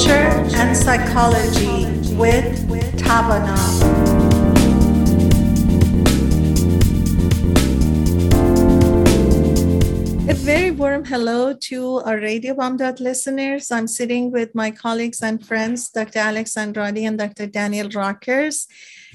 Culture and Psychology with Tavana. A very warm hello to our Radio Bamdad listeners. I'm sitting with my colleagues and friends, Dr. Alex Andrade and Dr. Daniel Rockers.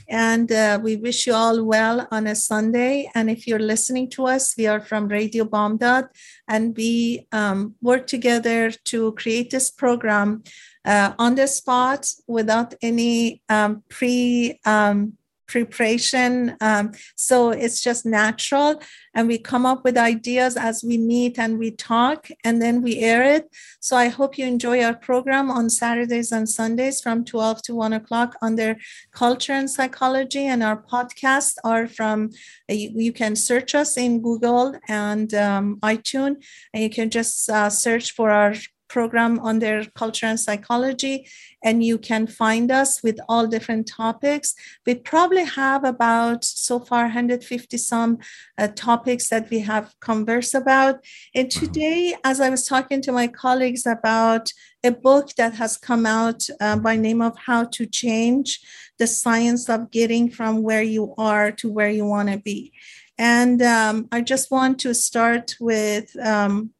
And uh, we wish you all well on a Sunday. And if you're listening to us, we are from Radio Bamdad and we um, work together to create this program uh, on the spot without any um, pre um, preparation. Um, so it's just natural. And we come up with ideas as we meet and we talk, and then we air it. So I hope you enjoy our program on Saturdays and Sundays from 12 to 1 o'clock under culture and psychology. And our podcasts are from, you, you can search us in Google and um, iTunes, and you can just uh, search for our program on their culture and psychology and you can find us with all different topics. We probably have about so far 150 some uh, topics that we have conversed about. And today as i was talking to my colleagues about a book that has come out uh, by name of how to change the science of getting from where you are to where you want to be. And um, i just want to start with um,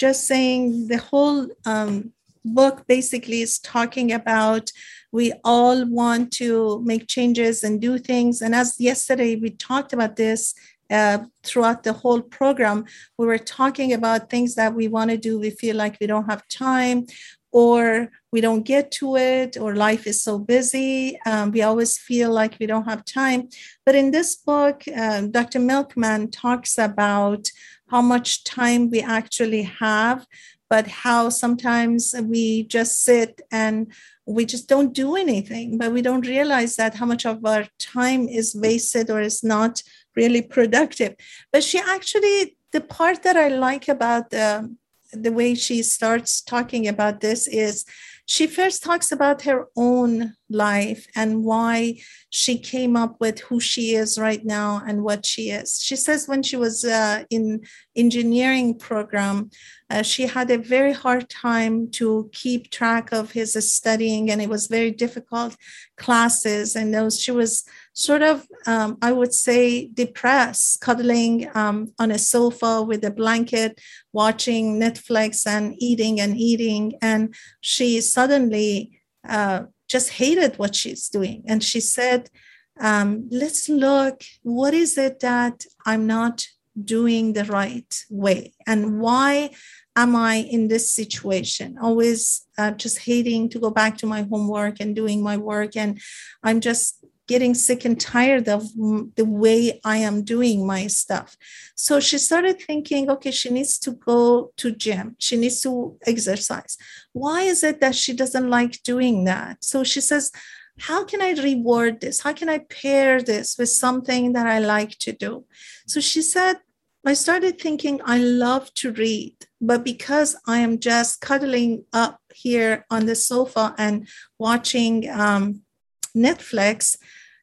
just saying the whole um, book basically is talking about we all want to make changes and do things. And as yesterday we talked about this uh, throughout the whole program, we were talking about things that we want to do. We feel like we don't have time or we don't get to it, or life is so busy. Um, we always feel like we don't have time. But in this book, um, Dr. Milkman talks about how much time we actually have, but how sometimes we just sit and we just don't do anything, but we don't realize that how much of our time is wasted or is not really productive. But she actually, the part that I like about the, the way she starts talking about this is she first talks about her own life and why she came up with who she is right now and what she is. She says when she was uh, in engineering program, uh, she had a very hard time to keep track of his studying, and it was very difficult classes. And those she was sort of, um, I would say, depressed, cuddling um, on a sofa with a blanket, watching Netflix and eating and eating. And she suddenly uh, just hated what she's doing. And she said, um, let's look, what is it that I'm not doing the right way? And why am I in this situation? Always uh, just hating to go back to my homework and doing my work. And I'm just getting sick and tired of the way I am doing my stuff. So she started thinking, okay, she needs to go to gym. She needs to exercise. Why is it that she doesn't like doing that? So she says, how can I reward this? How can I pair this with something that I like to do? So she said, I started thinking I love to read, but because I am just cuddling up here on the sofa and watching um, Netflix,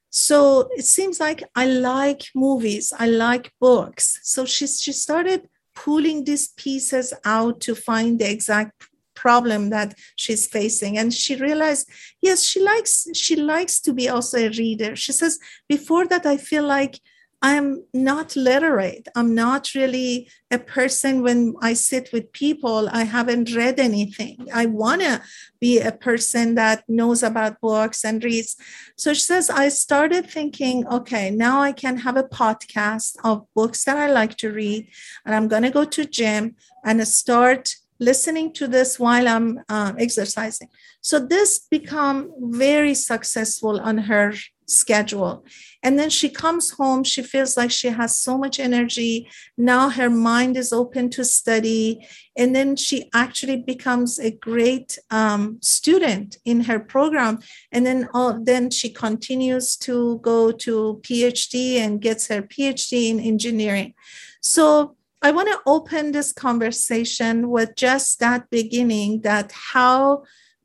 so it seems like I like movies, I like books. So she, she started pulling these pieces out to find the exact problem that she's facing and she realized yes she likes she likes to be also a reader she says before that i feel like I'm not literate. I'm not really a person when I sit with people. I haven't read anything. I want to be a person that knows about books and reads. So she says, I started thinking, okay, now I can have a podcast of books that I like to read. And I'm going to go to gym and start listening to this while I'm uh, exercising. So this become very successful on her schedule. And then she comes home, she feels like she has so much energy. Now her mind is open to study. And then she actually becomes a great um, student in her program. And then, uh, then she continues to go to PhD and gets her PhD in engineering. So I want to open this conversation with just that beginning that how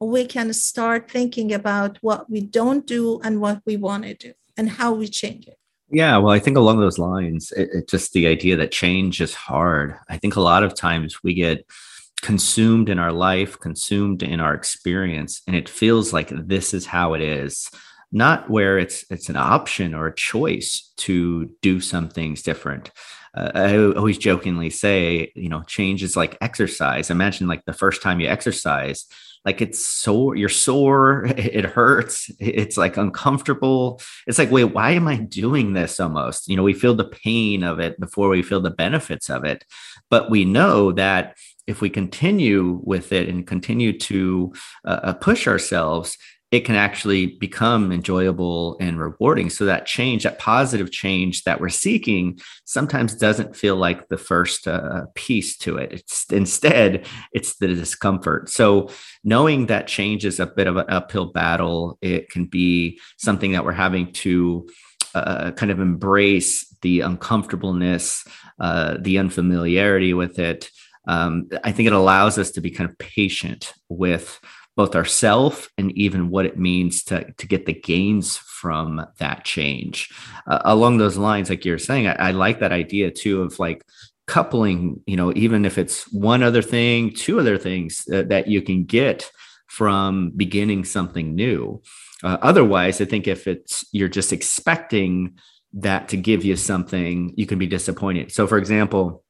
we can start thinking about what we don't do and what we want to do and how we change it. Yeah, well, I think along those lines, it, it just the idea that change is hard. I think a lot of times we get consumed in our life, consumed in our experience, and it feels like this is how it is. Not where it's it's an option or a choice to do some things different. Uh, I always jokingly say, you know, change is like exercise. Imagine like the first time you exercise, like it's sore you're sore it hurts it's like uncomfortable. It's like wait why am i doing this almost? You know we feel the pain of it before we feel the benefits of it. But we know that if we continue with it and continue to uh, uh push ourselves it can actually become enjoyable and rewarding. So that change, that positive change that we're seeking, sometimes doesn't feel like the first uh, piece to it. It's instead it's the discomfort. So knowing that change is a bit of an uphill battle, it can be something that we're having to uh, kind of embrace the uncomfortableness, uh, the unfamiliarity with it. Um, I think it allows us to be kind of patient with both ourself and even what it means to, to get the gains from that change. Uh, along those lines, like you're saying, I, I like that idea too of like coupling, you know, even if it's one other thing, two other things uh, that you can get from beginning something new. Uh, otherwise, I think if it's you're just expecting that to give you something, you can be disappointed. So, for example,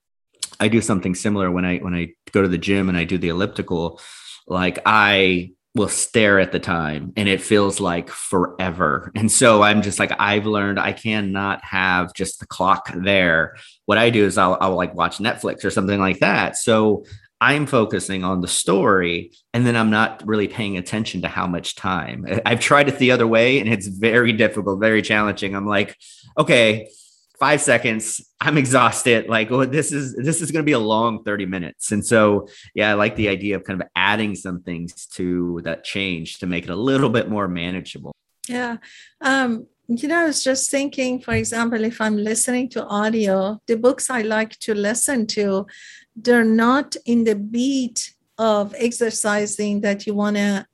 I do something similar when I when I go to the gym and I do the elliptical like I will stare at the time and it feels like forever. And so I'm just like, I've learned I cannot have just the clock there. What I do is I'll, I'll like watch Netflix or something like that. So I'm focusing on the story and then I'm not really paying attention to how much time. I've tried it the other way and it's very difficult, very challenging. I'm like, okay, five seconds i'm exhausted. Like oh this is this is going to be a long 30 minutes. And so yeah i like the idea of kind of adding some things to that change to make it a little bit more manageable. Yeah. Um you know i was just thinking for example if i'm listening to audio the books i like to listen to they're not in the beat of exercising that you want to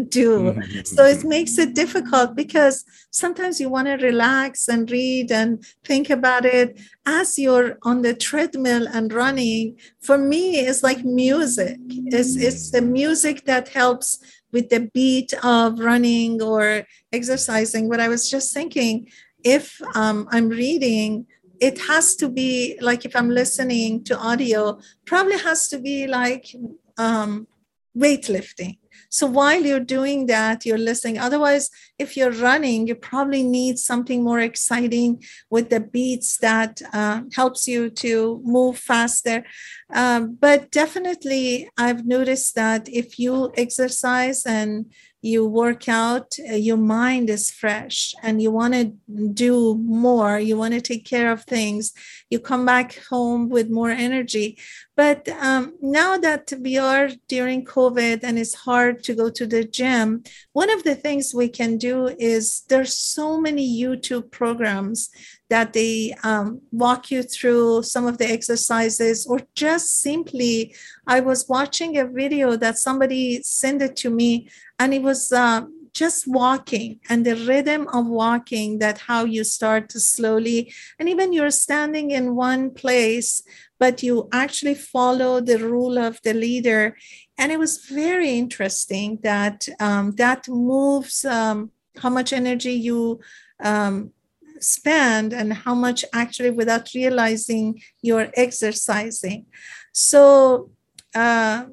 do. so it makes it difficult because sometimes you want to relax and read and think about it as you're on the treadmill and running. For me, it's like music. It's, it's the music that helps with the beat of running or exercising. But I was just thinking if um, I'm reading, it has to be like if I'm listening to audio, probably has to be like um, weightlifting. So while you're doing that, you're listening. Otherwise, if you're running, you probably need something more exciting with the beats that uh, helps you to move faster. Um, but definitely, I've noticed that if you exercise and you work out, uh, your mind is fresh and you want to do more, you want to take care of things, you come back home with more energy. But um, now that we are during COVID and it's hard to go to the gym, one of the things we can do is there's so many YouTube programs that they um, walk you through some of the exercises or just simply i was watching a video that somebody sent it to me and it was uh, just walking and the rhythm of walking that how you start to slowly and even you're standing in one place but you actually follow the rule of the leader. And it was very interesting that um, that moves um, how much energy you um, spend and how much actually without realizing you're exercising. So uh,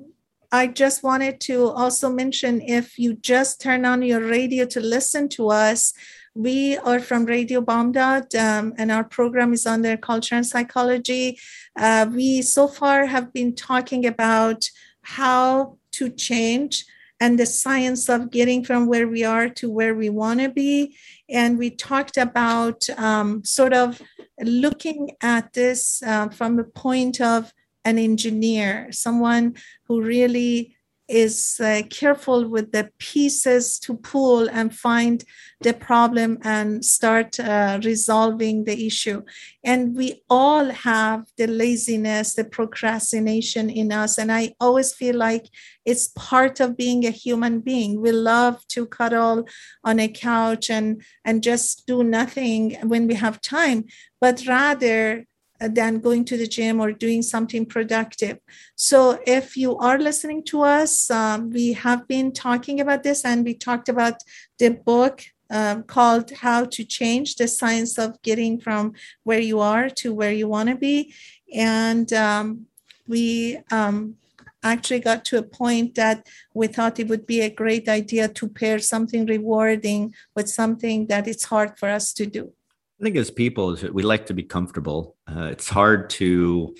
I just wanted to also mention if you just turn on your radio to listen to us, we are from Radio BAMDAD, um, and our program is under culture and psychology. Uh, we so far have been talking about how to change and the science of getting from where we are to where we want to be. And we talked about um, sort of looking at this uh, from the point of an engineer, someone who really is uh, careful with the pieces to pull and find the problem and start uh, resolving the issue. And we all have the laziness, the procrastination in us. And I always feel like it's part of being a human being. We love to cuddle on a couch and, and just do nothing when we have time, but rather than going to the gym or doing something productive. So, if you are listening to us, um, we have been talking about this and we talked about the book um, called How to Change the Science of Getting from Where You Are to Where You Want to Be. And um, we um, actually got to a point that we thought it would be a great idea to pair something rewarding with something that it's hard for us to do. I think as people, we like to be comfortable. Uh, it's hard to,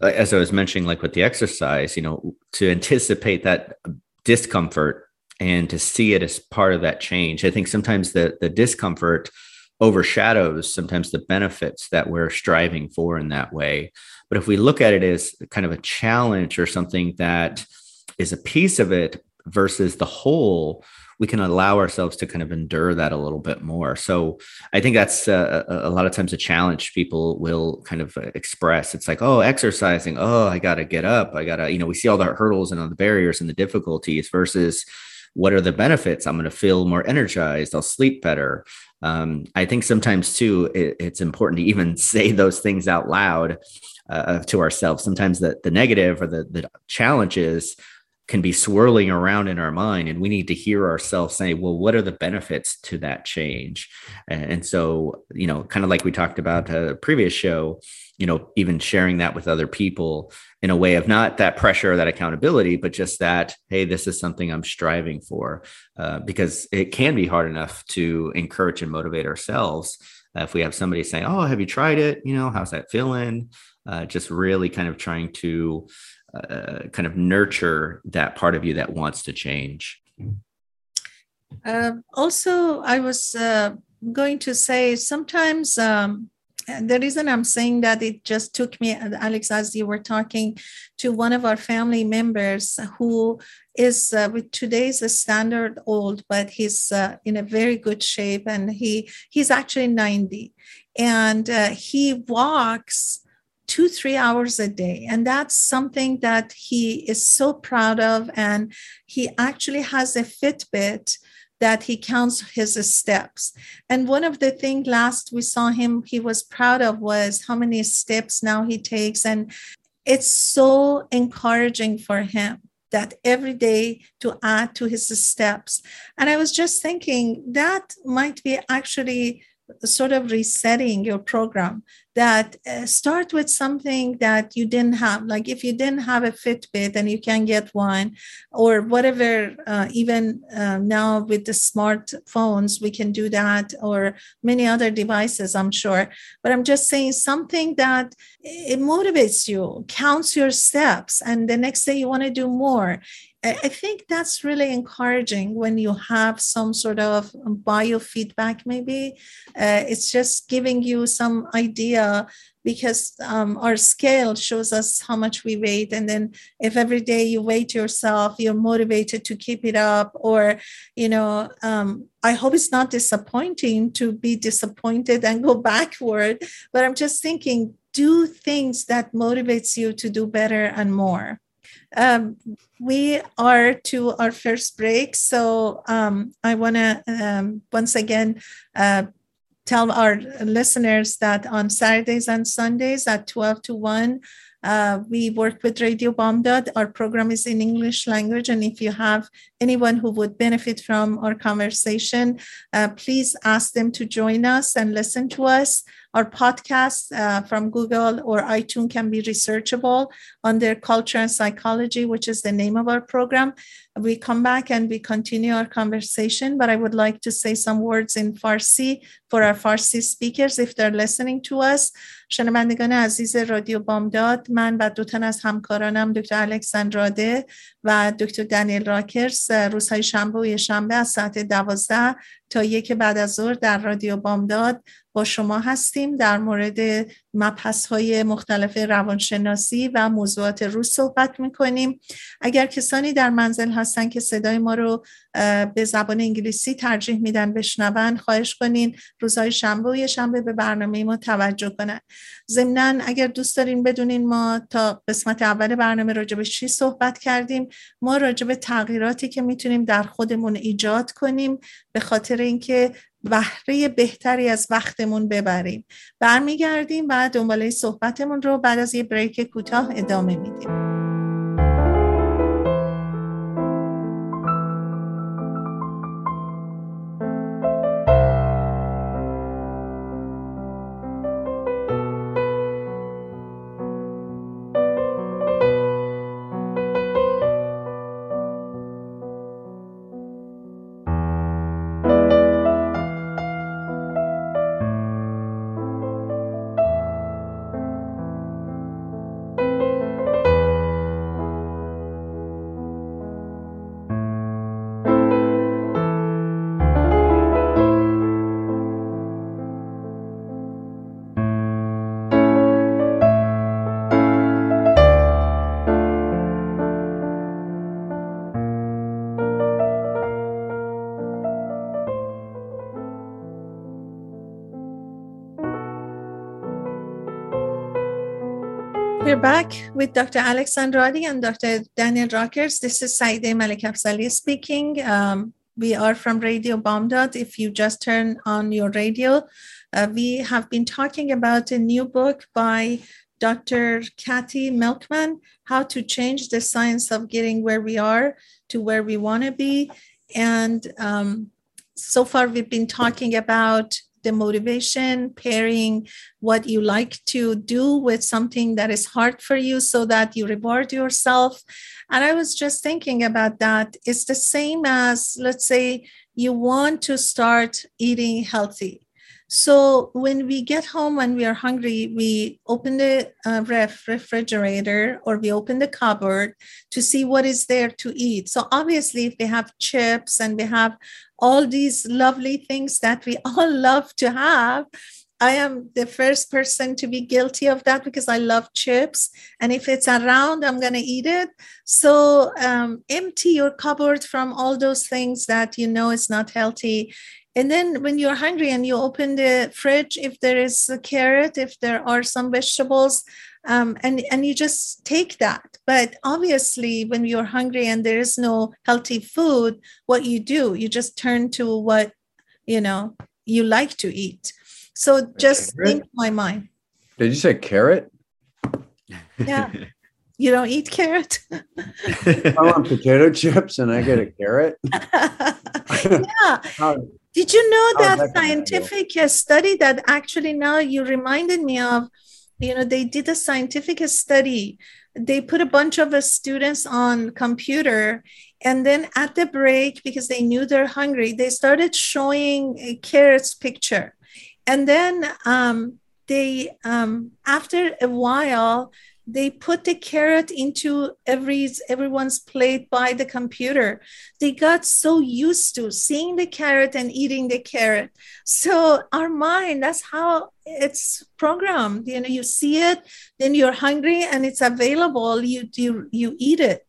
as I was mentioning, like with the exercise, you know, to anticipate that discomfort and to see it as part of that change. I think sometimes the the discomfort overshadows sometimes the benefits that we're striving for in that way. But if we look at it as kind of a challenge or something that is a piece of it versus the whole, we can allow ourselves to kind of endure that a little bit more. So I think that's uh, a, a lot of times a challenge people will kind of express. It's like, oh, exercising. Oh, I got to get up. I got to, you know, we see all the hurdles and all the barriers and the difficulties versus what are the benefits? I'm going to feel more energized. I'll sleep better. Um, I think sometimes too, it, it's important to even say those things out loud uh, to ourselves. Sometimes the, the negative or the, the challenges can be swirling around in our mind and we need to hear ourselves say well what are the benefits to that change? And so you know kind of like we talked about a previous show you know even sharing that with other people in a way of not that pressure or that accountability but just that hey this is something i'm striving for uh, because it can be hard enough to encourage and motivate ourselves uh, if we have somebody saying oh have you tried it? You know how's that feeling? Uh, just really kind of trying to uh, kind of nurture that part of you that wants to change. Uh, also, I was uh, going to say sometimes um, the reason I'm saying that it just took me, Alex, as you were talking to one of our family members who is uh, with today's a standard old, but he's uh, in a very good shape, and he he's actually 90, and uh, he walks two, three hours a day. And that's something that he is so proud of. And he actually has a Fitbit that he counts his steps. And one of the things last we saw him, he was proud of was how many steps now he takes. And it's so encouraging for him that every day to add to his steps. And I was just thinking that might be actually sort of resetting your program that uh, start with something that you didn't have. Like if you didn't have a fitbit and you can get one or whatever uh, even uh, now with the smartphones we can do that or many other devices i'm sure. But i'm just saying something that it motivates you counts your steps and the next day you want to do more I think that's really encouraging when you have some sort of biofeedback, maybe. Uh, it's just giving you some idea because um, our scale shows us how much we weigh. And then if every day you weight yourself, you're motivated to keep it up. Or, you know, um, I hope it's not disappointing to be disappointed and go backward. But I'm just thinking, do things that motivates you to do better and more. Um, we are to our first break. So um, I want to um, once again uh, tell our listeners that on Saturdays and Sundays at 12 to 1, uh, we work with Radio Bamdad. Our program is in English language. And if you have anyone who would benefit from our conversation, uh, please ask them to join us and listen to us. Our podcast uh, from Google or iTunes can be researchable under Culture and Psychology, which is the name of our program. We come back and we continue our conversation, but I would like to say some words in Farsi for our Farsi speakers if they're listening to us. شنوندگان عزیز رادیو بامداد من و دو تن از همکارانم دکتر الکساندراده و دکتر دانیل راکرز روزهای شنبه و شنبه از ساعت دوازده تا یک بعد از ظهر در رادیو بامداد با شما هستیم. در مورد مبحث های مختلف روانشناسی و موضوعات روز صحبت می‌کنیم. اگر کسانی در منزل هستن که صدای ما رو به زبان انگلیسی ترجیح میدن بشنون خواهش کنین روزهای شنبه و یه شنبه به برنامه ما توجه کنن. ضمنا اگر دوست دارین بدونین ما تا قسمت اول برنامه راجع به چی صحبت کردیم ما راجع به تغییراتی که می‌تونیم در خودمون ایجاد کنیم به خاطر اینکه بهره بهتری از وقتمون ببریم. برمیگردیم و دنباله صحبتمون رو بعد از یه بریک کوتاه ادامه میدیم. Back with Dr. Alex Andrade and Dr. Daniel Rockers. This is Saide Malik Afzali speaking. Um, we are from Radio Bamdad. If you just turn on your radio, uh, we have been talking about a new book by Dr. Kathy Milkman, How to Change the Science of Getting Where We Are to Where We Want to Be. And um, so far, we've been talking about the motivation, pairing what you like to do with something that is hard for you so that you reward yourself. And I was just thinking about that. It's the same as, let's say, you want to start eating healthy. So when we get home when we are hungry, we open the uh, ref refrigerator or we open the cupboard to see what is there to eat. So obviously, if we have chips and we have all these lovely things that we all love to have, I am the first person to be guilty of that because I love chips. And if it's around, I'm going to eat it. So um, empty your cupboard from all those things that you know is not healthy and then when you're hungry and you open the fridge, if there is a carrot, if there are some vegetables, um, and, and you just take that. But obviously, when you're hungry and there is no healthy food, what you do, you just turn to what, you know, you like to eat. So just think my mind. Did you say carrot? Yeah. you don't eat carrot? I want potato chips and I get a carrot. yeah. Did you know oh, that scientific study that actually now you reminded me of? You know, they did a scientific study. They put a bunch of students on computer and then at the break because they knew they're hungry they started showing a carrots picture and then um, they um, after a while they put the carrot into every everyone's plate by the computer. They got so used to seeing the carrot and eating the carrot. So our mind that's how it's programmed. You know you see it then you're hungry and it's available. You you you eat it.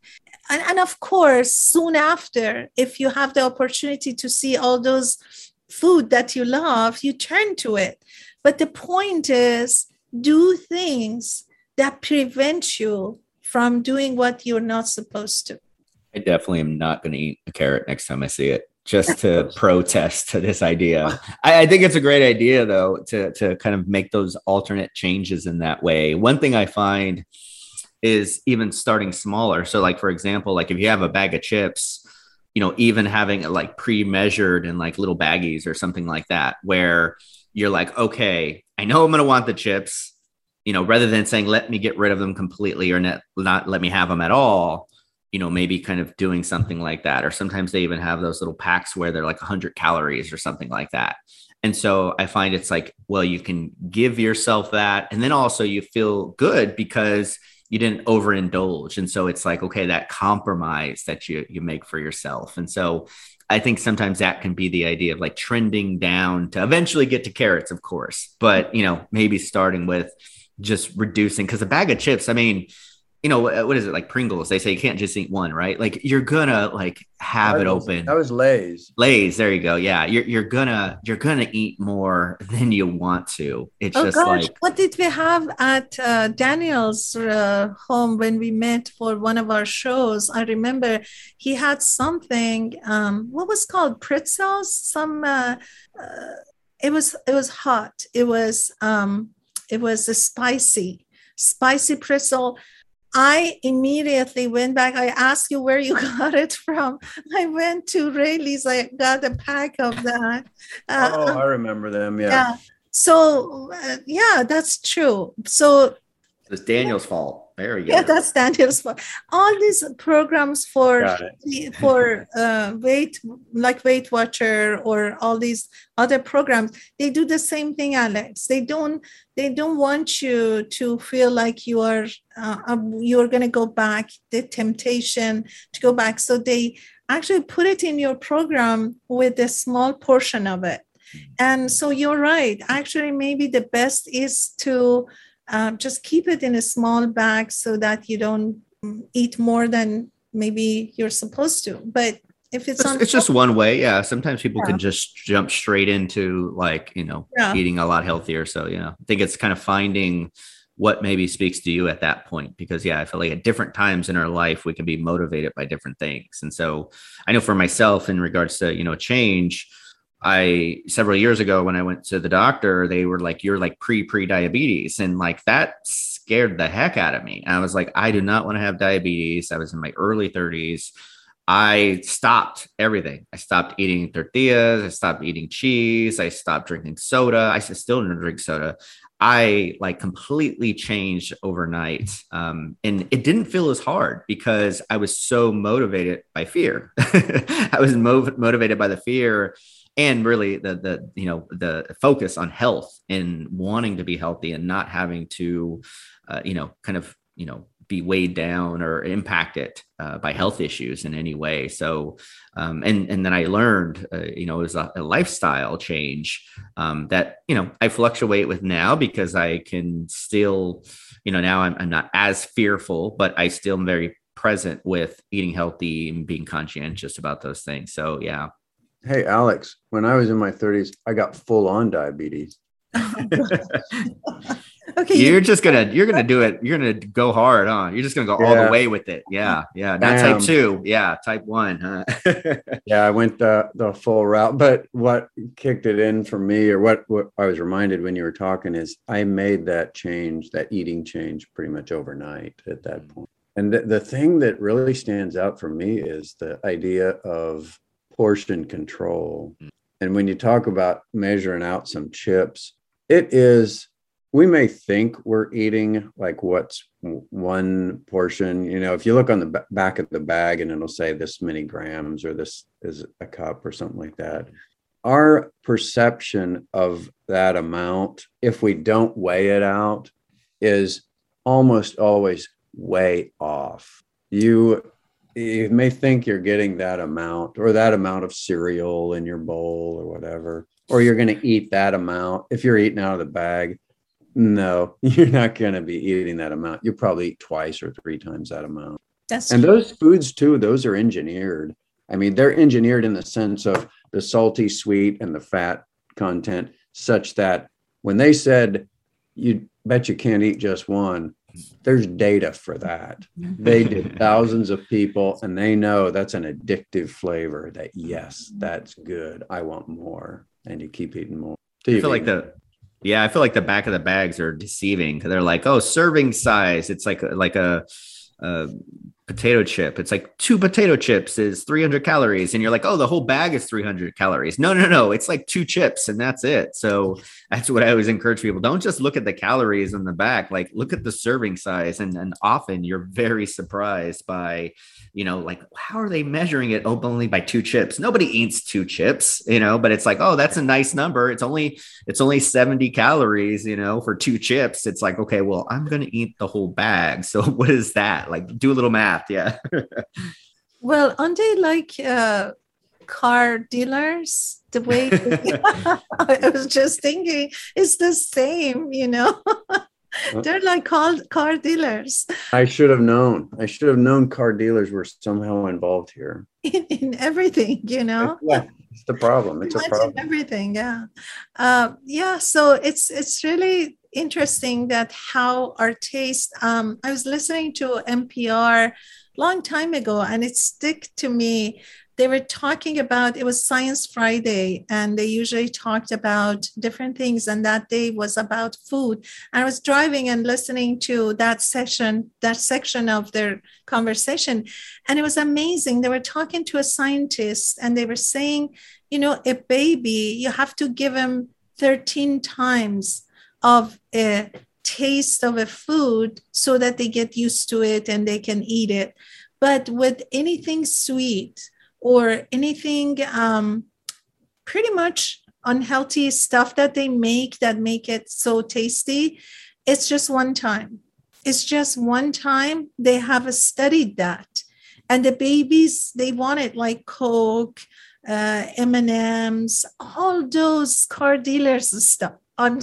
And, and of course soon after if you have the opportunity to see all those food that you love you turn to it. But the point is do things that prevents you from doing what you're not supposed to. I definitely am not going to eat a carrot next time I see it just to protest to this idea. I, I, think it's a great idea though to to kind of make those alternate changes in that way. One thing I find is even starting smaller. So like for example, like if you have a bag of chips, you know, even having it like pre-measured in like little baggies or something like that where you're like, okay, I know I'm going to want the chips you know, rather than saying, let me get rid of them completely or not, not let me have them at all, you know, maybe kind of doing something like that. Or sometimes they even have those little packs where they're like 100 calories or something like that. And so I find it's like, well, you can give yourself that. And then also you feel good because you didn't overindulge. And so it's like, okay, that compromise that you, you make for yourself. And so I think sometimes that can be the idea of like trending down to eventually get to carrots, of course, but, you know, maybe starting with, just reducing because a bag of chips, I mean, you know what is it like Pringles? They say you can't just eat one, right? Like you're gonna like have that it was, open. That was Lay's. Lay's, there you go. Yeah, you're you're gonna you're gonna eat more than you want to. It's oh just gosh, like what did we have at uh, Daniel's uh, home when we met for one of our shows? I remember he had something. Um, what was called pretzels? Some. Uh, uh, it was it was hot. It was um, it was a spicy spicy pretzel I immediately went back. I asked you where you got it from. I went to Raley's. I got a pack of that. Uh, oh, I remember them. Yeah. yeah. So, uh, yeah, that's true. So, it's Daniel's fault. There we go. Yeah, that's Daniel's. All these programs for for uh, weight, like Weight Watcher or all these other programs, they do the same thing, Alex. They don't they don't want you to feel like you are uh, you're going to go back. The temptation to go back. So they actually put it in your program with a small portion of it. And so you're right. Actually, maybe the best is to um, just keep it in a small bag so that you don't eat more than maybe you're supposed to. But if it's, it's, it's just one way, yeah. Sometimes people yeah. can just jump straight into like you know yeah. eating a lot healthier. So you know, I think it's kind of finding what maybe speaks to you at that point because yeah i feel like at different times in our life we can be motivated by different things and so i know for myself in regards to you know change I several years ago when I went to the doctor, they were like, "You're like pre pre diabetes," and like that scared the heck out of me. I was like, "I do not want to have diabetes." I was in my early 30s. I stopped everything. I stopped eating tortillas. I stopped eating cheese. I stopped drinking soda. I still don't drink soda. I like completely changed overnight. Um, and it didn't feel as hard because I was so motivated by fear. I was mo- motivated by the fear and really the the you know the focus on health and wanting to be healthy and not having to uh, you know kind of you know be weighed down or impacted uh, by health issues in any way. So um, and and then i learned uh, you know it was a, a lifestyle change um, that you know i fluctuate with now because i can still you know now I'm, I'm not as fearful but i still am very present with eating healthy and being conscientious about those things. So yeah Hey, Alex, when I was in my 30s, I got full on diabetes. okay. You're just gonna you're gonna do it. You're gonna go hard on. You're just gonna go yeah. all the way with it. Yeah, yeah. Not type two. Yeah, type one. Huh? yeah, I went the the full route. But what kicked it in for me, or what what I was reminded when you were talking, is I made that change, that eating change, pretty much overnight at that mm. point. And the, the thing that really stands out for me is the idea of portion control. Mm. And when you talk about measuring out some chips, it is, we may think we're eating like what's one portion. You know, if you look on the back of the bag and it'll say this many grams or this is a cup or something like that. Our perception of that amount, if we don't weigh it out, is almost always way off. You you may think you're getting that amount or that amount of cereal in your bowl or whatever, or you're going to eat that amount. If you're eating out of the bag, no, you're not going to be eating that amount. You'll probably eat twice or three times that amount. That's and true. those foods too, those are engineered. I mean, they're engineered in the sense of the salty, sweet, and the fat content, such that when they said you bet you can't eat just one, there's data for that. Mm-hmm. They did thousands of people and they know that's an addictive flavor that yes, that's good. I want more. And you keep eating more. I feel like the yeah, I feel like the back of the bags are deceiving they're like, oh, serving size. It's like like a, a potato chip. It's like two potato chips is 300 calories. And you're like, oh, the whole bag is 300 calories. No, no, no. It's like two chips and that's it. So that's what I always encourage people. Don't just look at the calories in the back, like look at the serving size. And, and often you're very surprised by, you know, like, how are they measuring it openly by two chips? Nobody eats two chips, you know, but it's like, oh, that's a nice number. It's only, it's only 70 calories, you know, for two chips. It's like, okay, well, I'm going to eat the whole bag. So what is that? Like do a little math math. Yeah. well, aren't they like uh, car dealers? The way I was just thinking, it's the same, you know. They're like car, car dealers. I should have known. I should have known car dealers were somehow involved here. In, in everything, you know. Yeah, it's the problem. It's a problem. Everything, yeah, uh, yeah. So it's it's really interesting that how our taste. Um, I was listening to NPR long time ago, and it stick to me they were talking about it was science friday and they usually talked about different things and that day was about food and i was driving and listening to that session that section of their conversation and it was amazing they were talking to a scientist and they were saying you know a baby you have to give him 13 times of a taste of a food so that they get used to it and they can eat it. But with anything sweet or anything um, pretty much unhealthy stuff that they make that make it so tasty it's just one time. It's just one time they have studied that. And the babies they want it like coke uh, m&ms all those car dealers stuff I'm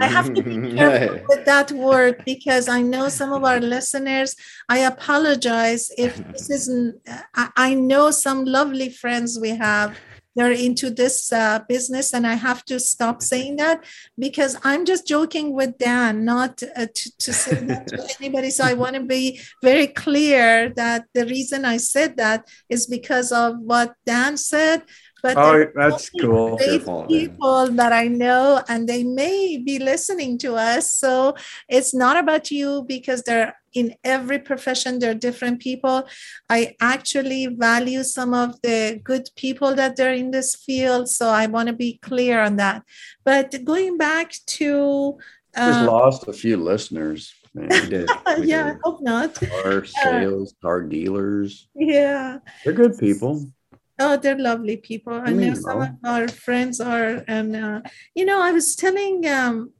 I have to be careful with that word because I know some of our listeners. I apologize if this isn't. I, I know some lovely friends we have. They're into this uh, business, and I have to stop saying that because I'm just joking with Dan, not uh, to, to say that to anybody. So I want to be very clear that the reason I said that is because of what Dan said but oh, that's cool. People that I know, and they may be listening to us. So it's not about you because they're in every profession, there are different people. I actually value some of the good people that they're in this field. So I want to be clear on that. But going back to uh, just lost a few listeners. Man, we did. We yeah, did. I hope not. Car sales, uh, car dealers. Yeah. They're good people. Oh, they're lovely people. I know some of our friends are, and uh, you know, I was telling um,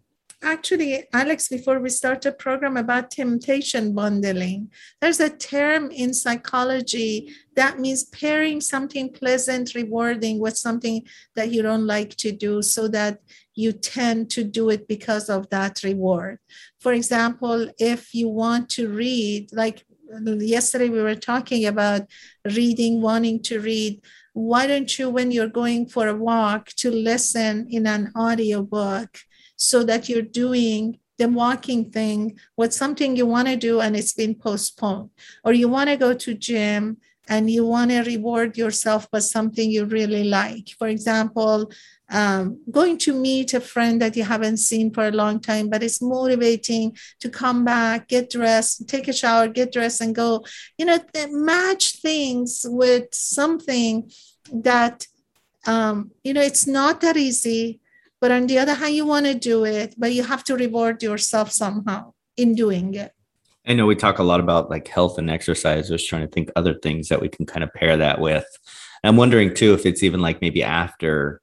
actually Alex before we start a program about temptation bundling. There's a term in psychology that means pairing something pleasant, rewarding with something that you don't like to do, so that you tend to do it because of that reward. For example, if you want to read, like yesterday we were talking about reading, wanting to read. Why don't you, when you're going for a walk, to listen in an audio book so that you're doing the walking thing with something you want to do and it's been postponed, or you want to go to gym and you want to reward yourself with something you really like. For example, um, going to meet a friend that you haven't seen for a long time, but it's motivating to come back, get dressed, take a shower, get dressed, and go. You know, match things with something that, um, you know, it's not that easy, but on the other hand, you want to do it, but you have to reward yourself somehow in doing it. I know we talk a lot about like health and exercise. Just trying to think other things that we can kind of pair that with. I'm wondering too if it's even like maybe after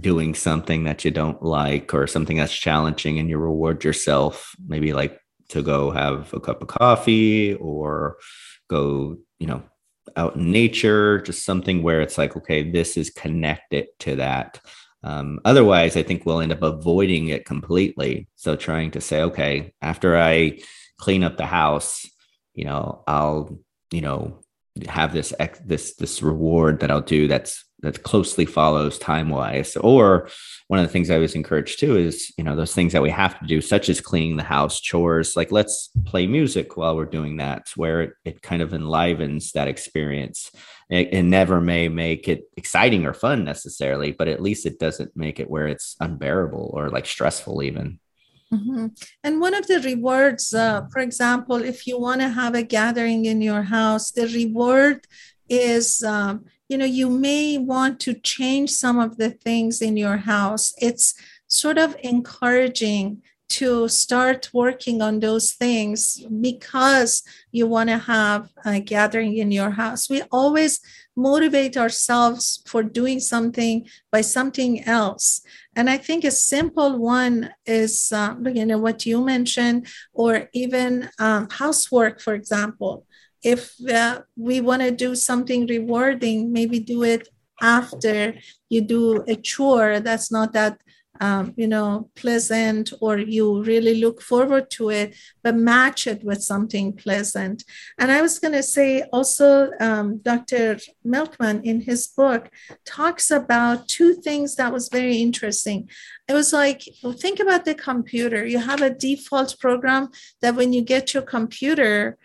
doing something that you don't like or something that's challenging and you reward yourself maybe like to go have a cup of coffee or go you know out in nature just something where it's like okay this is connected to that. Um, otherwise i think we'll end up avoiding it completely. So trying to say okay after i clean up the house you know i'll you know have this ex- this this reward that i'll do that's that closely follows time wise. Or one of the things I was encouraged too is, you know, those things that we have to do, such as cleaning the house, chores, like let's play music while we're doing that, where it, it kind of enlivens that experience. It, it, never may make it exciting or fun necessarily, but at least it doesn't make it where it's unbearable or like stressful even. Mm-hmm. And one of the rewards, uh, for example, if you want to have a gathering in your house, the reward is um, you know you may want to change some of the things in your house. It's sort of encouraging to start working on those things because you want to have a gathering in your house. We always motivate ourselves for doing something by something else. And i think a simple one is uh, you know what you mentioned or even um, housework for example if uh, we want to do something rewarding, maybe do it after you do a chore that's not that um, you know, pleasant or you really look forward to it, but match it with something pleasant. And I was going to say also, um, Dr. Milkman in his book talks about two things that was very interesting. It was like, think about the computer. You have a default program that when you get your computer,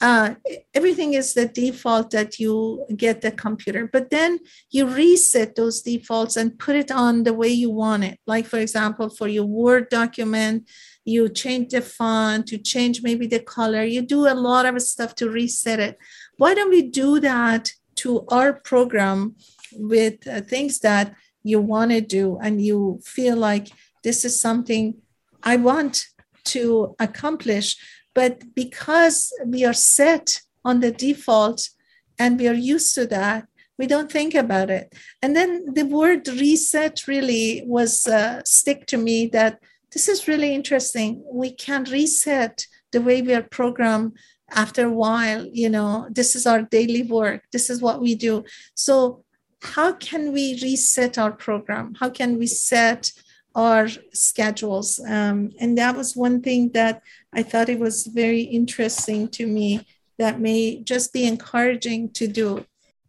uh, everything is the default that you get the computer but then you reset those defaults and put it on the way you want it. Like for example for your word document you change the font you change maybe the color you do a lot of stuff to reset it. Why don't we do that to our program with uh, things that you want to do and you feel like this is something i want to accomplish but because we are set on the default and we are used to that, we don't think about it. And then the word reset really was uh, stick to me that this is really interesting. We can reset the way we are programmed after a while. You know, this is our daily work. This is what we do. So how can we reset our program? How can we set our schedules? Um, and that was one thing that I thought it was very interesting to me that may just be encouraging to do.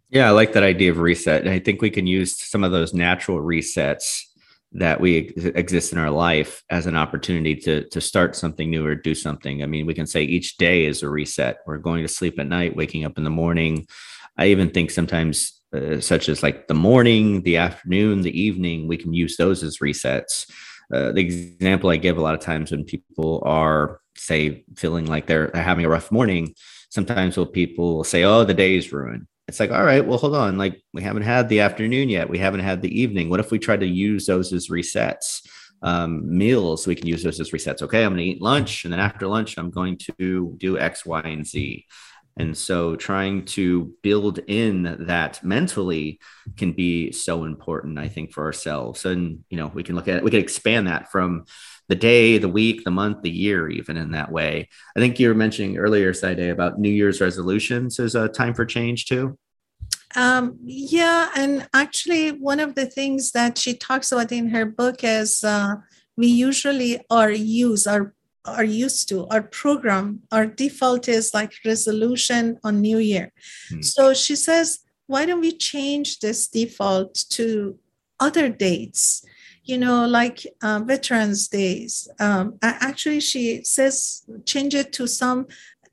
Yeah, I like that idea of reset. I think we can use some of those natural resets that we exist in our life as an opportunity to to start something new or do something. I mean, we can say each day is a reset. We're going to sleep at night, waking up in the morning. I even think sometimes uh, such as like the morning, the afternoon, the evening, we can use those as resets. Uh, the example I give a lot of times when people are say feeling like they're, having a rough morning, sometimes will people say, "Oh, the day is ruined." It's like, all right, well, hold on. Like we haven't had the afternoon yet. We haven't had the evening. What if we try to use those as resets? Um, meals, we can use those as resets. Okay, I'm going to eat lunch, and then after lunch, I'm going to do X, Y, and Z. And so trying to build in that mentally can be so important, I think, for ourselves. And, you know, we can look at we can expand that from the day, the week, the month, the year, even in that way. I think you were mentioning earlier, Saide, about New Year's resolutions as a time for change too. Um, yeah, and actually, one of the things that she talks about in her book is uh, we usually are use our are used to our program our default is like resolution on new year hmm. so she says why don't we change this default to other dates you know, like uh, Veterans Days. Um, actually, she says change it to some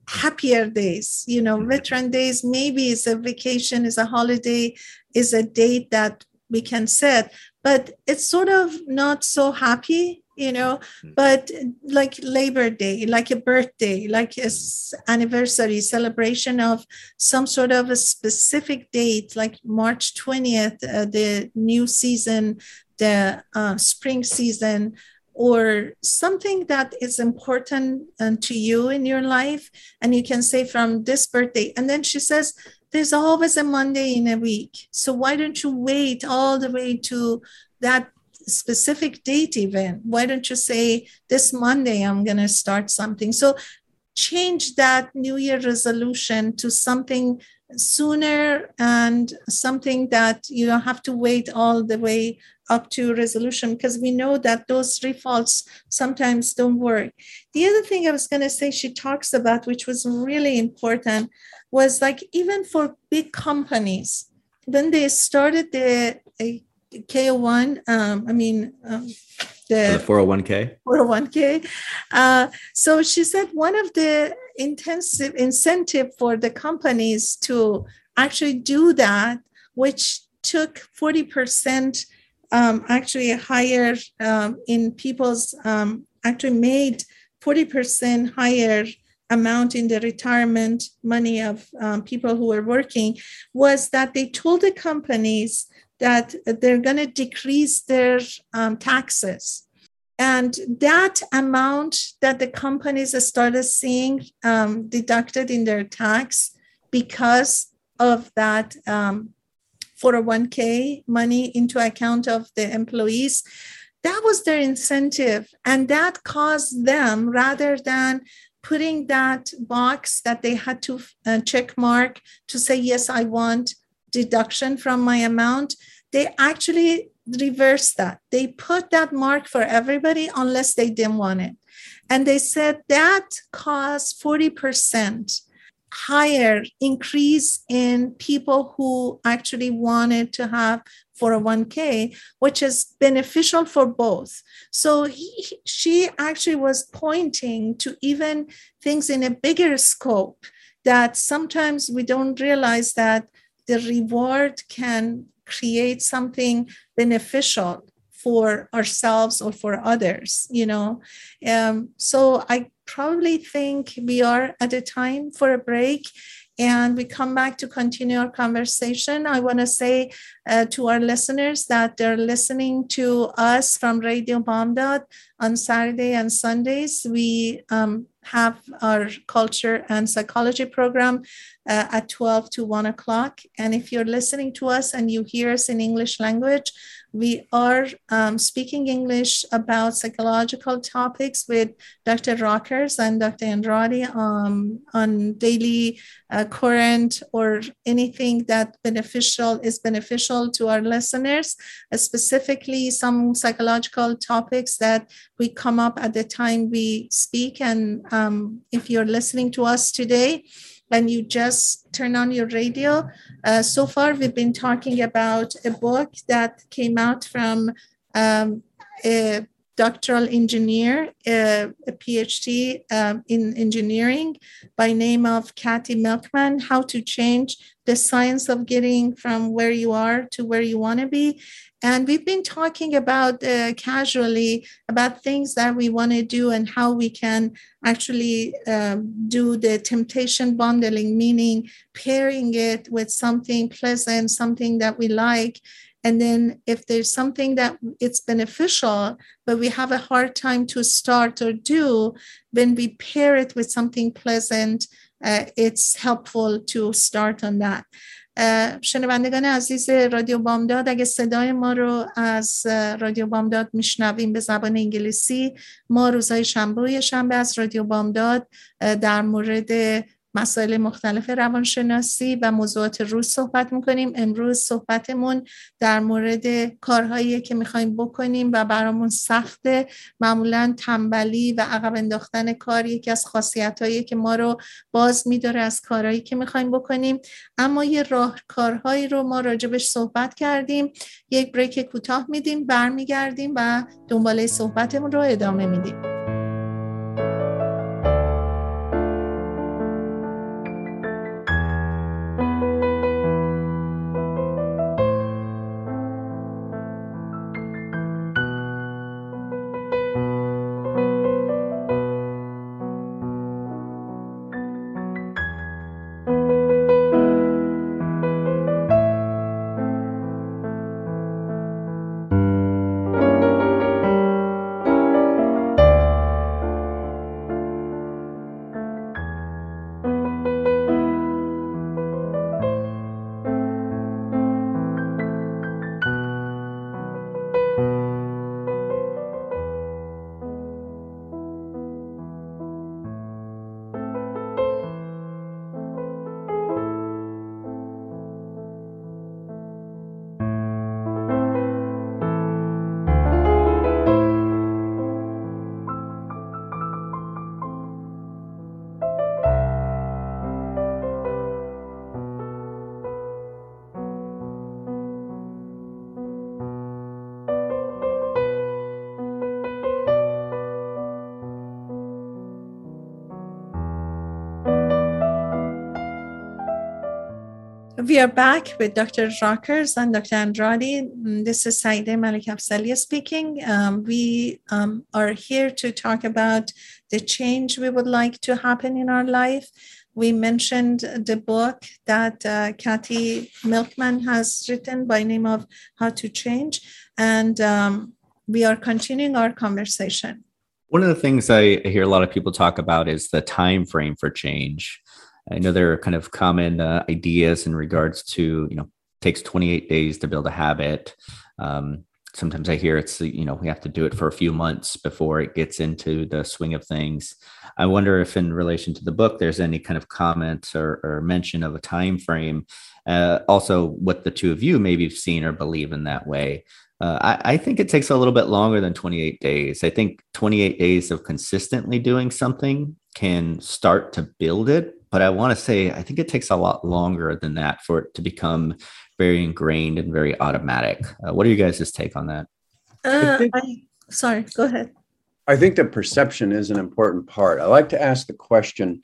happier days. You know, mm-hmm. Veteran Days maybe is a vacation, is a holiday, is a date that we can set, but it's sort of not so happy you know mm-hmm. but like labor day like a birthday like a anniversary celebration of some sort of a specific date like march 20th uh, the new season the uh, spring season or something that is important uh, to you in your life and you can say from this birthday. And then she says there's always a monday in a week. So why don't you wait all the way to that specific date even? Why don't you say this monday i'm going to start something so change that new year resolution to something sooner and something that you don't have to wait all the way up to resolution because we know that those defaults sometimes don't work. The other thing I was going to say she talks about, which was really important, was like even for big companies, when they started the KO1, um, I mean, um, the, the 401k 401k uh, so she said one of the intensive incentive for the companies to actually do that which took 40% um, actually higher um, in people's um, actually made 40% higher amount in the retirement money of um, people who were working was that they told the companies that they're going to decrease their um, taxes. And that amount that the companies started seeing um, deducted in their tax because of that um, 401k money into account of the employees, that was their incentive. And that caused them, rather than putting that box that they had to uh, check mark to say, yes, I want deduction from my amount, they actually reversed that. They put that mark for everybody unless they didn't want it. And they said that caused 40% higher increase in people who actually wanted to have 401k, which is beneficial for both. So he, she actually was pointing to even things in a bigger scope that sometimes we don't realize that the reward can create something beneficial for ourselves or for others you know? Um, so i probably think we are at a time for a break and we come back to continue our conversation. I want to say uh, to our listeners that they're listening to us from Radio Bamdad on Saturday and Sundays. We um, have our culture and psychology program uh, at 12 to 1 o'clock. And if you're listening to us and you hear us in English language, we are um, speaking English about psychological topics with Dr. Rockers and Dr. Andrade um, on daily uh, current or anything that beneficial is beneficial to our listeners, uh, specifically some psychological topics that we come up at the time we speak. And um, if you're listening to us today, and you just turn on your radio. Uh, so far, we've been talking about a book that came out from um, a doctoral engineer, a, a PhD um, in engineering by name of Kathy Milkman, How to Change the Science of Getting from Where You Are to Where You Want to Be. And we've been talking about uh, casually about things that we want to do and how we can actually um, do the temptation bundling, meaning pairing it with something pleasant, something that we like. And then if there's something that it's beneficial, but we have a hard time to start or do, when we pair it with something pleasant, uh, it's helpful to start on that. شنوندگان عزیز رادیو بامداد اگه صدای ما رو از رادیو بامداد میشنویم به زبان انگلیسی ما روزهای شنبه و شنبه از رادیو بامداد در مورد مسائل مختلف روانشناسی و موضوعات روز صحبت می‌کنیم. امروز صحبتمون در مورد کارهایی که می‌خوایم بکنیم و برامون سخته معمولا تنبلی و عقب انداختن کار یکی از خاصیت هایی که ما رو باز میداره از کارهایی که می‌خوایم بکنیم. اما یه راهکارهایی رو ما راجبش صحبت کردیم. یک بریک کوتاه میدیم برمیگردیم و دنباله صحبتمون رو ادامه میدیم. We are back with Dr. Rockers and Dr. Andrade. Mm, this is Saide Malik Afsalia speaking. Um, we um, are here to talk about the change we would like to happen in our life. We mentioned the book that uh, Kathy Milkman has written by name of How to Change, and um, we are continuing our conversation. One of the things I hear a lot of people talk about is the time frame for change. I know there are kind of common uh, ideas in regards to, you know, takes 28 days to build a habit. Um, sometimes I hear it's, you know, we have to do it for a few months before it gets into the swing of things. I wonder if, in relation to the book, there's any kind of comments or, or mention of a time frame. Uh, also, what the two of you maybe have seen or believe in that way. Uh, I, I, think it takes a little bit longer than 28 days. I think 28 days of consistently doing something can start to build it. But I want to say, I think it takes a lot longer than that for it to become very ingrained and very automatic. Uh, what are you guys' take on that? Uh, I, sorry, go ahead. I think the perception is an important part. I like to ask the question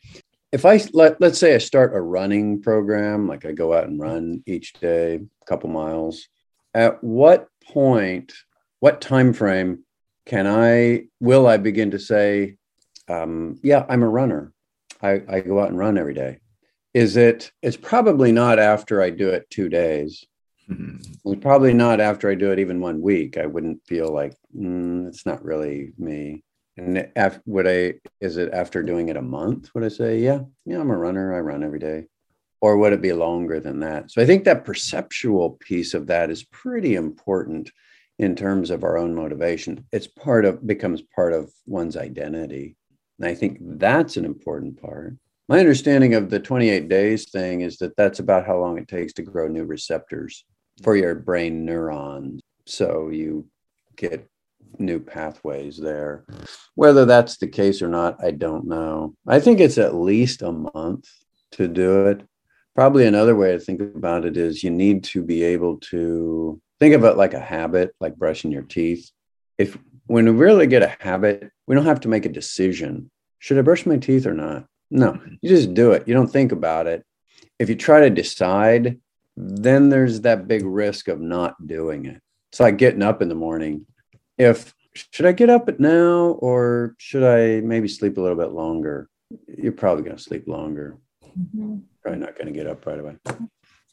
if I let let's say I start a running program, like I go out and run each day, a couple miles. At what point, what time frame can I will I begin to say, um, yeah, I'm a runner. I, I go out and run every day. Is it? It's probably not after I do it two days. Mm-hmm. Probably not after I do it even one week. I wouldn't feel like mm, it's not really me. And af- would I? Is it after doing it a month? Would I say, yeah, yeah, I'm a runner. I run every day, or would it be longer than that? So I think that perceptual piece of that is pretty important in terms of our own motivation. It's part of becomes part of one's identity, and I think that's an important part. My understanding of the 28 days thing is that that's about how long it takes to grow new receptors for mm-hmm. your brain neurons. So you get new pathways there. Whether that's the case or not, I don't know. I think it's at least a month to do it. Probably another way to think about it is you need to be able to think of it like a habit, like brushing your teeth. If when we really get a habit, we don't have to make a decision. Should I brush my teeth or not? No, you just do it. You don't think about it. If you try to decide, then there's that big risk of not doing it. It's like getting up in the morning. If should I get up at now or should I maybe sleep a little bit longer? You're probably going to sleep longer. Mm-hmm. Probably not going to get up right away.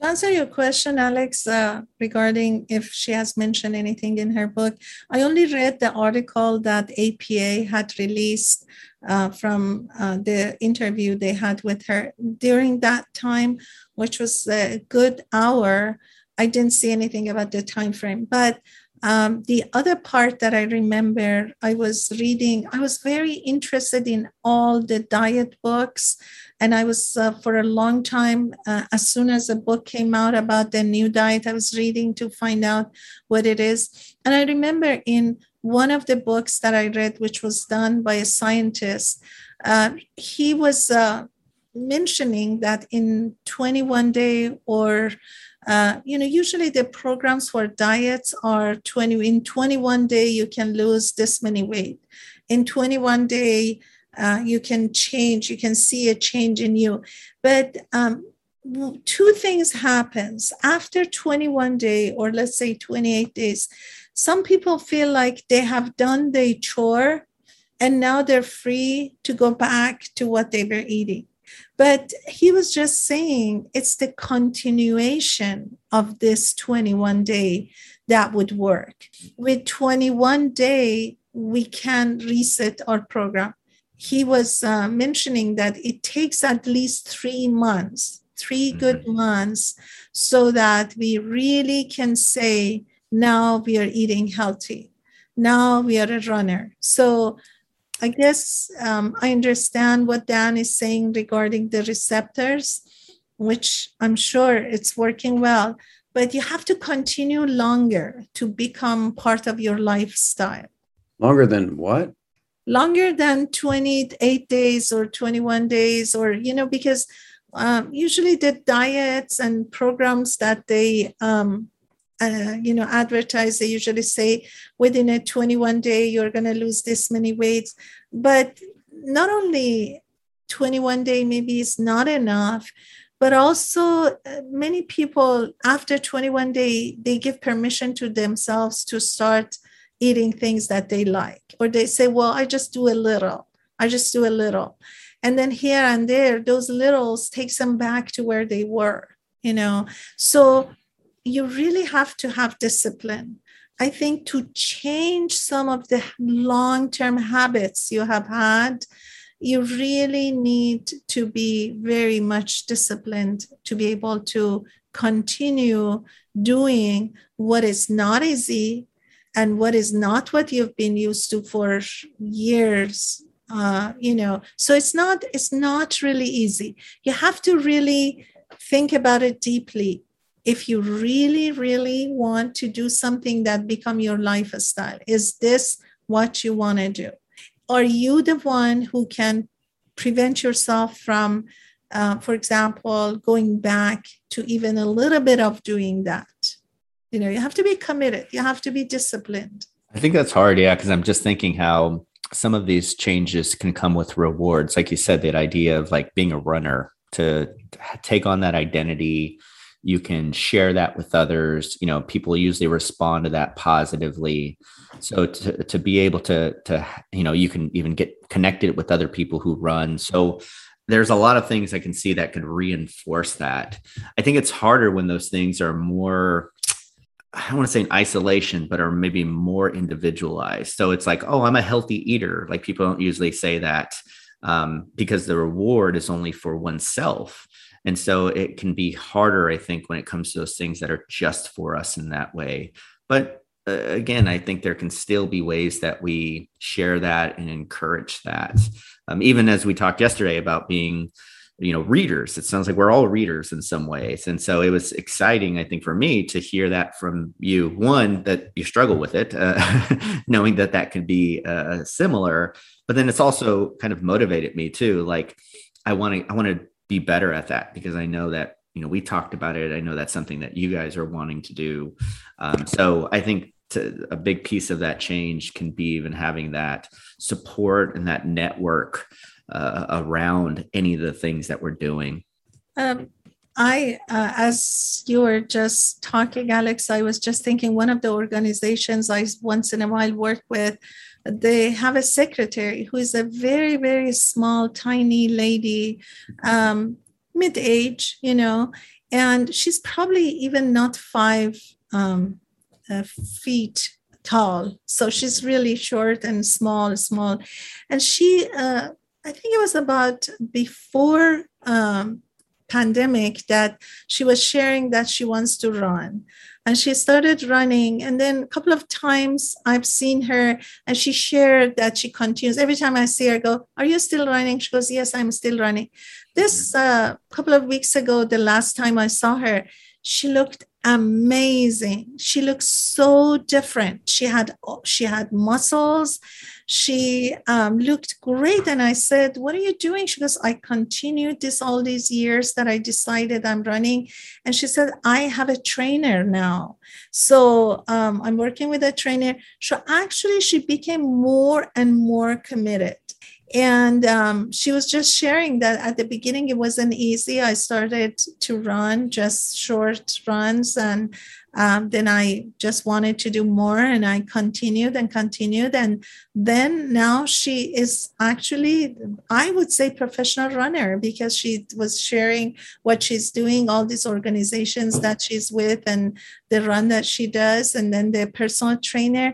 To answer your question, Alex, uh, regarding if she has mentioned anything in her book, I only read the article that APA had released uh, from uh, the interview they had with her. During that time, which was a good hour, I didn't see anything about the time frame. But um, the other part that I remember, I was reading, I was very interested in all the diet books and I was uh, for a long time, uh, as soon as a book came out about the new diet, I was reading to find out what it is. And I remember in one of the books that I read, which was done by a scientist, uh, he was uh, mentioning that in 21 day or uh, you know usually the programs for diets are 20 in 21 day you can lose this many weight. In 21 day uh, you can change you can see a change in you. But um, two things happens. After 21 day or let's say 28 days some people feel like they have done the chore and now they're free to go back to what they were eating but he was just saying it's the continuation of this 21 day that would work with 21 day we can reset our program he was uh, mentioning that it takes at least three months, 3 mm-hmm. good months, so that we really can say, now we are eating healthy. Now we are a runner. So I guess um, I understand what Dan is saying regarding the receptors, which I'm sure it's working well, but you have to continue longer to become part of your lifestyle. Longer than what? longer than 28 days or 21 days or you know because um, usually the diets and programs that they um, uh, you know advertise they usually say within a 21 day you're going to lose this many weights but not only 21 day maybe is not enough but also uh, many people after 21 day they give permission to themselves to start eating things that they like. Or they say, well, I just do a little. I just do a little. And then here and there, those littles takes them back to where they were, you know. So you really have to have discipline. I think to change some of the long term habits you have had, you really need to be very much disciplined to be able to continue doing what is not easy and what is not what you've been used to for years uh, you know. So it's not it's not really easy. You have to really think about it deeply if you really, really want to do something that become your lifestyle. Is this what you want to do? Are you the one who can prevent yourself from, uh, for example, going back to even a little bit of doing that? You know, you have to be committed. You have to be disciplined. I think that's hard, yeah, because I'm just thinking how some of these changes can come with rewards. Like you said, that idea of like being a runner to take on that identity you can share that with others you know people usually respond to that positively so to, to be able to to you know you can even get connected with other people who run so there's a lot of things i can see that could reinforce that i think it's harder when those things are more I don't want to say in isolation, but are maybe more individualized. So it's like, oh, I'm a healthy eater. Like people don't usually say that um, because the reward is only for oneself. And so it can be harder, I think, when it comes to those things that are just for us in that way. But uh, again, I think there can still be ways that we share that and encourage that. Um, even as we talked yesterday about being, you know, readers, it sounds like we're all readers in some ways. And so it was exciting, I think, for me to hear that from you. One, that you struggle with it, uh, knowing that that could be uh, similar. But then it's also kind of motivated me too. Like, I want to, I want to be better at that because I know that you know we talked about it. I know that's something that you guys are wanting to do. Um, so I think to, a big piece of that change can be even having that support and that network uh, around any of the things that we're doing. Um, I, uh, as you were just talking, Alex, I was just thinking one of the organizations I once in a while work with they have a secretary who is a very very small tiny lady um, mid-age you know and she's probably even not five um, uh, feet tall. So she's really short and small small. And she uh, i think it was about before um, pandemic that she was sharing that she wants to run and she started running. And then a couple of times i've seen her and she shared that she continues. Every time i see her I go are you still running? She goes yes i'm still running. This uh, couple of weeks ago the last time i saw her she looked amazing. She looked so different. She had she had muscles. She um, looked great. And i said what are you doing? She goes i continued this all these years that i decided i'm running. And she said i have a trainer now. So um, i'm working with a trainer. So actually she became more and more committed and um, she was just sharing that at the beginning it wasn't easy. I started to run just short runs and um, then i just wanted to do more and i continued and continued. And then now she is actually i would say professional runner because she was sharing what she's doing all these organizations that she's with and the run that she does and then the personal trainer.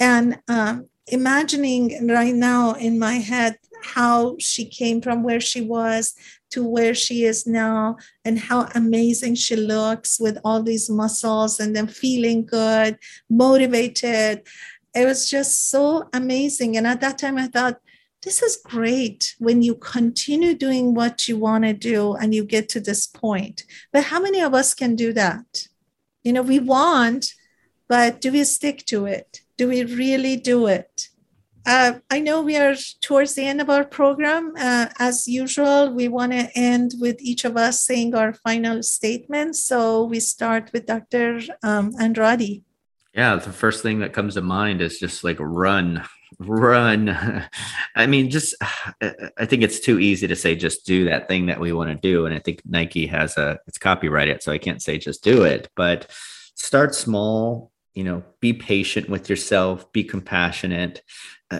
And um, imagining right now in my head how she came from where she was to where she is now and how amazing she looks with all these muscles and then feeling good, motivated. It was just so amazing. And at that time, I thought, this is great when you continue doing what you want to do and you get to this point. But how many of us can do that? You know, we want, but do we stick to it? Do we really do it? Uh, I know we are towards the end of our program. Uh, as usual, we want to end with each of us saying our final statement. So we start with Dr. Um, Andrade. Yeah, the first thing that comes to mind is just like run, run. I mean, just I think it's too easy to say just do that thing that we want to do, and I think Nike has a it's copyrighted, so I can't say just do it, but start small. You know, be patient with yourself, be compassionate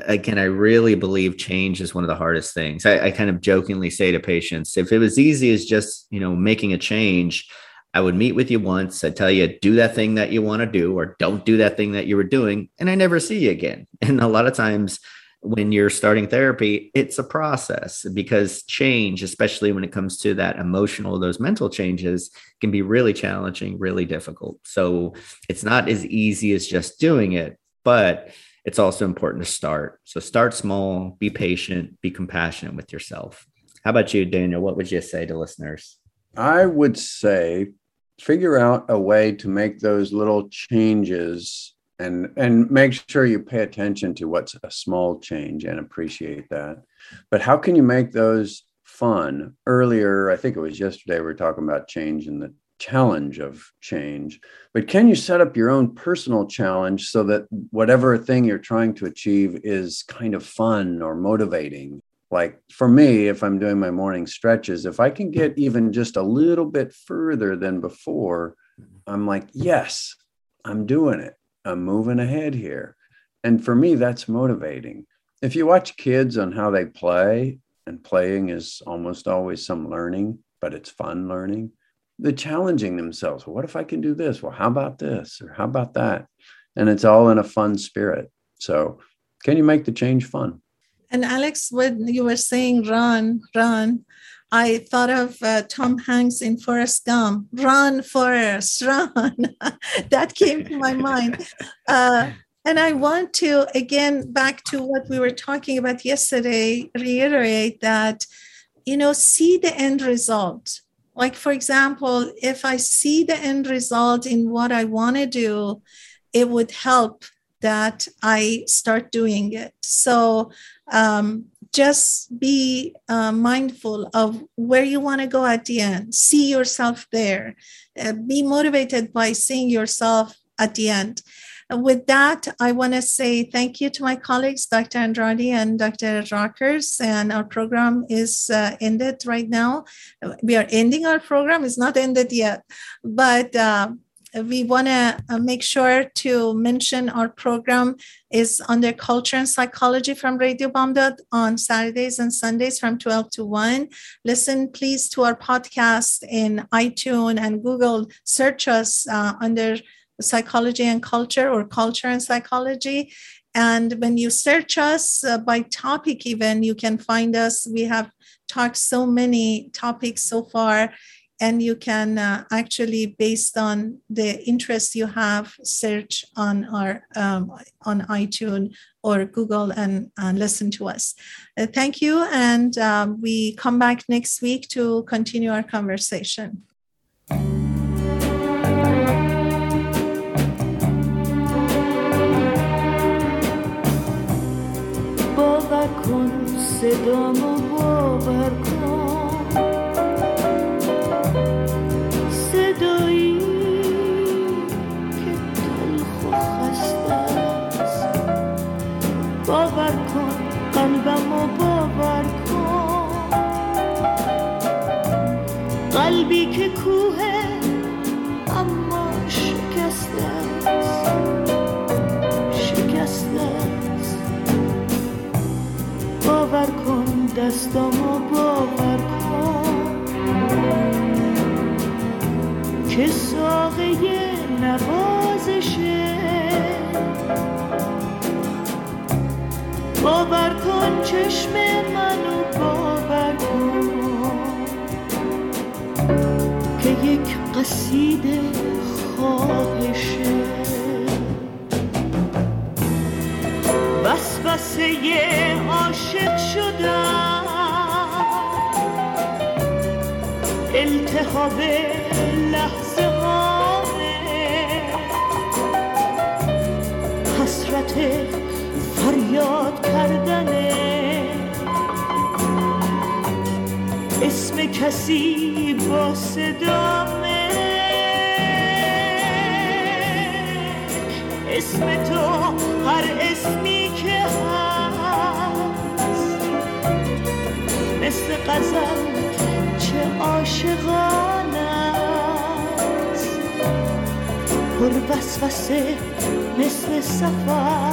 again, I really believe change is one of the hardest things. I, I, kind of jokingly say to patients, if it was easy as just, you know, making a change, I would meet with you once. I'd tell you, do that thing that you want to do, or don't do that thing that you were doing. And I never see you again. And a lot of times when you're starting therapy, it's a process because change, especially when it comes to that emotional, those mental changes, can be really challenging, really difficult. So it's not as easy as just doing it. But it's also important to start. So start small, be patient, be compassionate with yourself. How about you, Daniel? What would you say to listeners? I would say figure out a way to make those little changes and and make sure you pay attention to what's a small change and appreciate that. But how can you make those fun? Earlier i think it was yesterday we were talking about change and the challenge of change. But can you set up your own personal challenge so that whatever thing you're trying to achieve is kind of fun or motivating? Like for me if i'm doing my morning stretches if i can get even just a little bit further than before mm-hmm. i'm like yes i'm doing it i'm moving ahead here. And for me that's motivating. If you watch kids on how they play and playing is almost always some learning but it's fun learning they're challenging themselves. Well, what if i can do this? Well how about this? Or how about that? And it's all in a fun spirit. So can you make the change fun? And Alex, when you were saying run, run, I thought of uh, Tom Hanks in Forrest Gump. Run, Forrest, run. that came to my mind. Uh, and I want to, again, back to what we were talking about yesterday, reiterate that, you know, see the end result. Like, for example, if I see the end result in what I want to do, it would help that I start doing it. So um, just be uh, mindful of where you want to go at the end. See yourself there. Uh, be motivated by seeing yourself at the end. with that, I want to say thank you to my colleagues, Dr. Andrade and Dr. Rockers. And our program is uh, ended right now. We are ending our program. It's not ended yet, but uh, we want to uh, make sure to mention our program is under culture and psychology from Radio Bamdad on Saturdays and Sundays from 12 to 1. Listen, please, to our podcast in iTunes and Google. Search us uh, under psychology and culture or culture and psychology. And when you search us uh, by topic, even you can find us. We have talked so many topics so far and you can uh, actually based on the interest you have search on our um, on itunes or google and, and listen to us uh, thank you and um, we come back next week to continue our conversation باور کن صدامو دستامو باور کن که ساقه نوازشه باور کن چشم منو باور کن که یک قصیده خواهشه. وسوسه عاشق شدم. التهاب لحظه حسرت فریاد کردنه اسم کسی با صدامه اسم تو هر اسمی که هست. مثل قزل چه عاشقانه است. پر وسوسه مثل سفر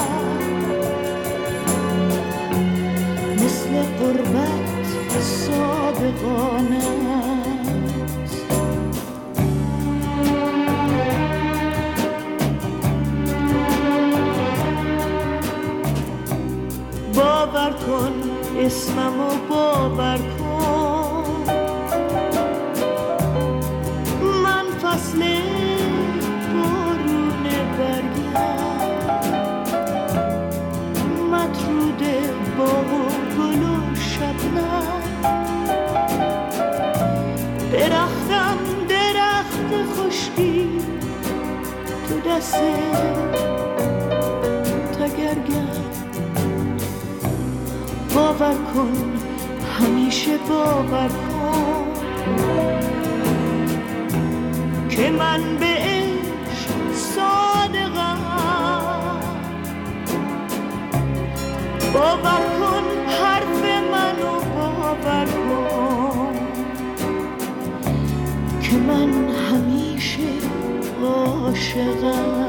مثل قربت صادقانه باور کن اسممو باور کن. من فصل بارون برگم. مطرود با شبنم. درختم درخت خشکی تو دست باور کن همیشه باور کن که من به عشق صادقم. باور کن حرف منو باور کن که من همیشه عاشقم.